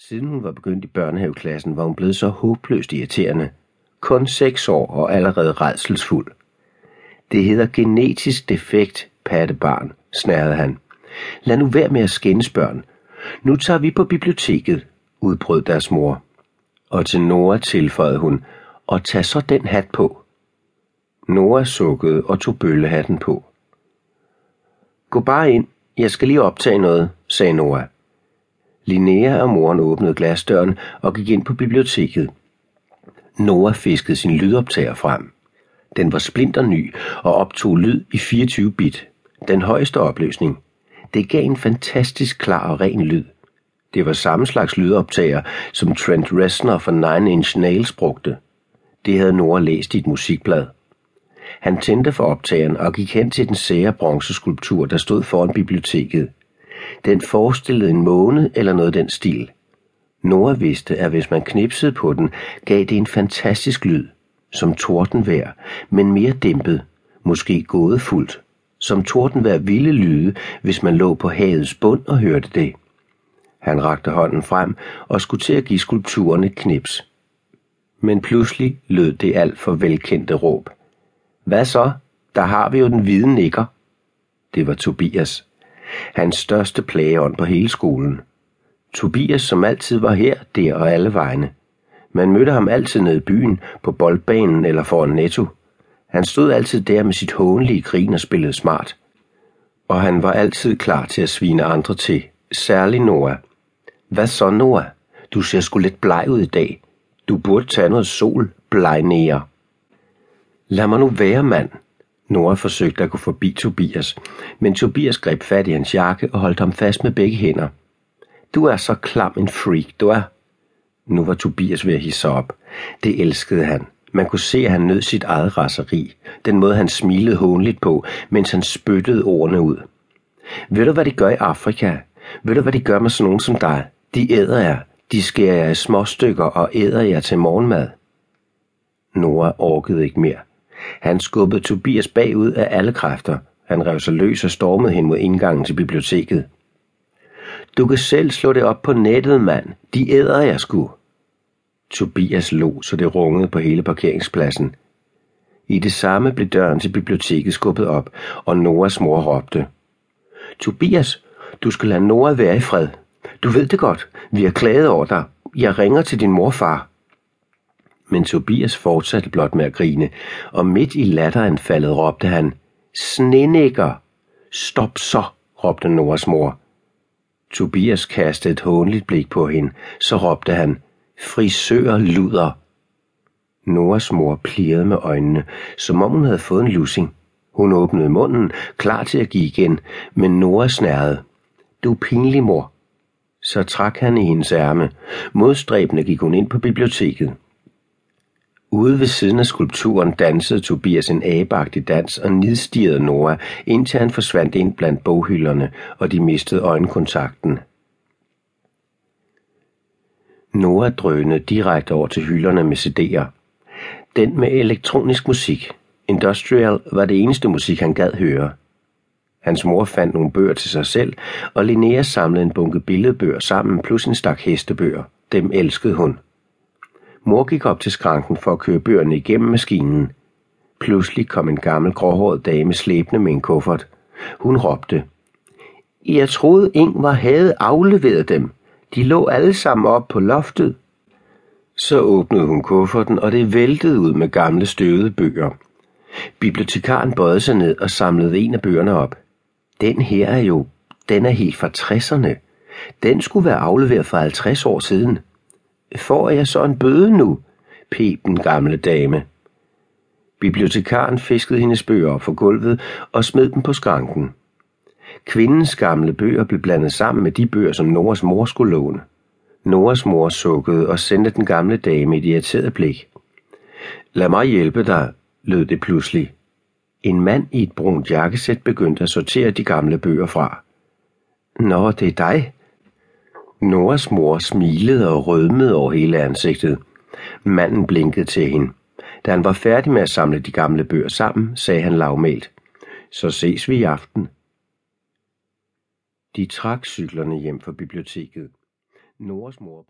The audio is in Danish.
Siden hun var begyndt i børnehaveklassen, var hun blevet så håbløst irriterende. Kun seks år og allerede redselsfuld. Det hedder genetisk defekt, pattebarn, snærede han. Lad nu være med at skændes børn. Nu tager vi på biblioteket, udbrød deres mor. Og til Nora tilføjede hun, og tag så den hat på. Nora sukkede og tog bøllehatten på. Gå bare ind, jeg skal lige optage noget, sagde Nora. Linnea og moren åbnede glasdøren og gik ind på biblioteket. Nora fiskede sin lydoptager frem. Den var splinterny og optog lyd i 24 bit. Den højeste opløsning. Det gav en fantastisk klar og ren lyd. Det var samme slags lydoptager, som Trent Reznor fra Nine Inch Nails brugte. Det havde Nora læst i et musikblad. Han tændte for optageren og gik hen til den sære bronzeskulptur, der stod foran biblioteket. Den forestillede en måne eller noget den stil. Nora vidste, at hvis man knipsede på den, gav det en fantastisk lyd, som tordenvejr, men mere dæmpet, måske gådefuldt, som tordenvejr ville lyde, hvis man lå på havets bund og hørte det. Han rakte hånden frem og skulle til at give skulpturen et knips. Men pludselig lød det alt for velkendte råb. Hvad så? Der har vi jo den hvide nikker. Det var Tobias. Hans største plageånd på hele skolen. Tobias, som altid var her, der og alle vegne. Man mødte ham altid nede i byen, på boldbanen eller foran Netto. Han stod altid der med sit hånlige grin og spillede smart. Og han var altid klar til at svine andre til, særlig Noah. Hvad så, Noah? Du ser sgu lidt bleg ud i dag. Du burde tage noget sol, blegnære. Lad mig nu være, mand. Nora forsøgte at gå forbi Tobias, men Tobias greb fat i hans jakke og holdt ham fast med begge hænder. Du er så klam en freak, du er. Nu var Tobias ved at hisse op. Det elskede han. Man kunne se, at han nød sit eget raseri. Den måde, han smilede hånligt på, mens han spyttede ordene ud. Ved du, hvad de gør i Afrika? Ved du, hvad de gør med sådan nogen som dig? De æder jer. De skærer jer i små stykker og æder jer til morgenmad. Nora orkede ikke mere. Han skubbede Tobias bagud af alle kræfter. Han rev sig løs og stormede hen mod indgangen til biblioteket. Du kan selv slå det op på nettet, mand. De æder jeg sgu. Tobias lå, så det rungede på hele parkeringspladsen. I det samme blev døren til biblioteket skubbet op, og Noras mor råbte. Tobias, du skal lade Nora være i fred. Du ved det godt. Vi har klaget over dig. Jeg ringer til din morfar. Men Tobias fortsatte blot med at grine, og midt i latteranfaldet råbte han, Snenikker! Stop så, råbte Noras mor. Tobias kastede et hånligt blik på hende, så råbte han, Frisør luder! Noras mor plirede med øjnene, som om hun havde fået en lussing. Hun åbnede munden, klar til at give igen, men Nora snærede. Du er pinlig, mor. Så trak han i hendes ærme. Modstræbende gik hun ind på biblioteket. Ude ved siden af skulpturen dansede Tobias en abagtig dans og nidstirrede Nora, indtil han forsvandt ind blandt boghylderne, og de mistede øjenkontakten. Nora drønede direkte over til hylderne med CD'er. Den med elektronisk musik. Industrial var det eneste musik, han gad høre. Hans mor fandt nogle bøger til sig selv, og Linnea samlede en bunke billedbøger sammen plus en stak hestebøger. Dem elskede hun. Mor gik op til skranken for at køre bøgerne igennem maskinen. Pludselig kom en gammel gråhåret dame slæbende med en kuffert. Hun råbte. Jeg troede Ingvar havde afleveret dem. De lå alle sammen op på loftet. Så åbnede hun kufferten, og det væltede ud med gamle støvede bøger. Bibliotekaren bøjede sig ned og samlede en af bøgerne op. Den her er jo, den er helt fra 60'erne. Den skulle være afleveret for 50 år siden. Får jeg så en bøde nu? pep den gamle dame. Bibliotekaren fiskede hendes bøger op fra gulvet og smed dem på skranken. Kvindens gamle bøger blev blandet sammen med de bøger, som Noras mor skulle låne. Noras mor sukkede og sendte den gamle dame et irriteret blik. Lad mig hjælpe dig, lød det pludselig. En mand i et brunt jakkesæt begyndte at sortere de gamle bøger fra. Nå, det er dig, Noras mor smilede og rødmede over hele ansigtet. Manden blinkede til hende. Da han var færdig med at samle de gamle bøger sammen, sagde han lavmælt. Så ses vi i aften. De trak cyklerne hjem fra biblioteket. Noras mor